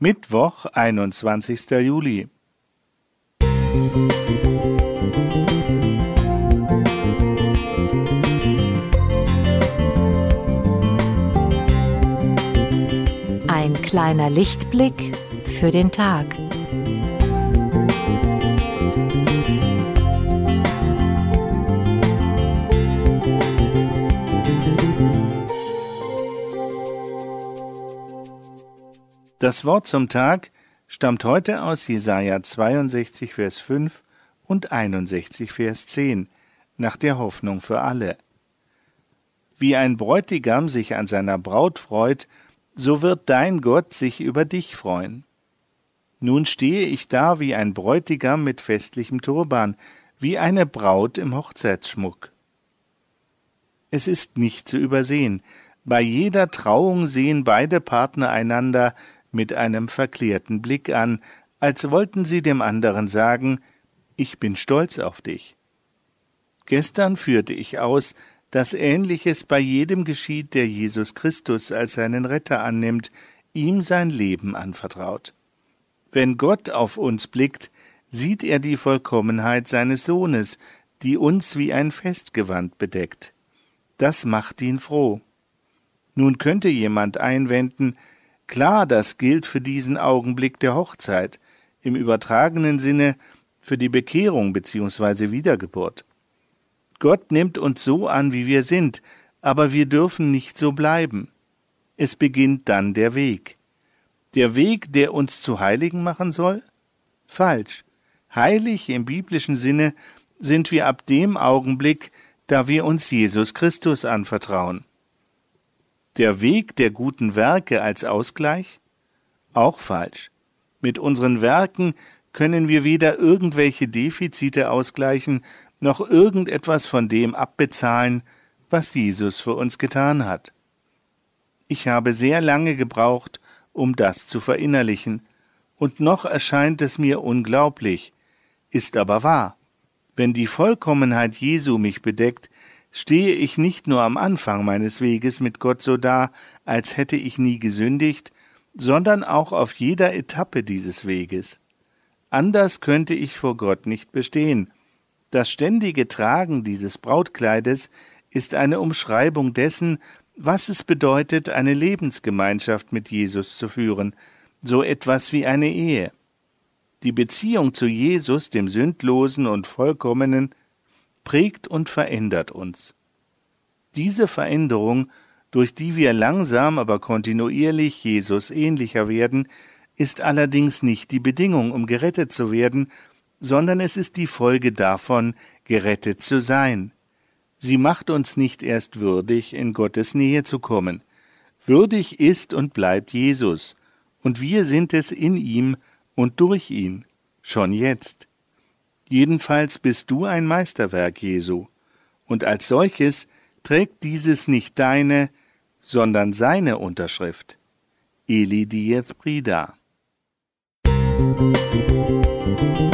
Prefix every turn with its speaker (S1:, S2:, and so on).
S1: Mittwoch, einundzwanzigster Juli.
S2: Ein kleiner Lichtblick für den Tag.
S1: Das Wort zum Tag stammt heute aus Jesaja 62, Vers 5 und 61, Vers 10, nach der Hoffnung für alle. Wie ein Bräutigam sich an seiner Braut freut, so wird dein Gott sich über dich freuen. Nun stehe ich da wie ein Bräutigam mit festlichem Turban, wie eine Braut im Hochzeitsschmuck. Es ist nicht zu übersehen, bei jeder Trauung sehen beide Partner einander mit einem verklärten Blick an, als wollten sie dem anderen sagen, ich bin stolz auf dich. Gestern führte ich aus, dass Ähnliches bei jedem geschieht, der Jesus Christus als seinen Retter annimmt, ihm sein Leben anvertraut. Wenn Gott auf uns blickt, sieht er die Vollkommenheit seines Sohnes, die uns wie ein Festgewand bedeckt. Das macht ihn froh. Nun könnte jemand einwenden, Klar, das gilt für diesen Augenblick der Hochzeit, im übertragenen Sinne für die Bekehrung bzw. Wiedergeburt. Gott nimmt uns so an, wie wir sind, aber wir dürfen nicht so bleiben. Es beginnt dann der Weg. Der Weg, der uns zu Heiligen machen soll? Falsch. Heilig im biblischen Sinne sind wir ab dem Augenblick, da wir uns Jesus Christus anvertrauen. Der Weg der guten Werke als Ausgleich? Auch falsch. Mit unseren Werken können wir weder irgendwelche Defizite ausgleichen, noch irgendetwas von dem abbezahlen, was Jesus für uns getan hat. Ich habe sehr lange gebraucht, um das zu verinnerlichen, und noch erscheint es mir unglaublich, ist aber wahr. Wenn die Vollkommenheit Jesu mich bedeckt, stehe ich nicht nur am Anfang meines Weges mit Gott so da, als hätte ich nie gesündigt, sondern auch auf jeder Etappe dieses Weges. Anders könnte ich vor Gott nicht bestehen. Das ständige Tragen dieses Brautkleides ist eine Umschreibung dessen, was es bedeutet, eine Lebensgemeinschaft mit Jesus zu führen, so etwas wie eine Ehe. Die Beziehung zu Jesus, dem Sündlosen und Vollkommenen, prägt und verändert uns. Diese Veränderung, durch die wir langsam aber kontinuierlich Jesus ähnlicher werden, ist allerdings nicht die Bedingung, um gerettet zu werden, sondern es ist die Folge davon, gerettet zu sein. Sie macht uns nicht erst würdig, in Gottes Nähe zu kommen. Würdig ist und bleibt Jesus, und wir sind es in ihm und durch ihn, schon jetzt. Jedenfalls bist du ein Meisterwerk Jesu, und als solches trägt dieses nicht deine, sondern seine Unterschrift. Eli Diez Brida. Musik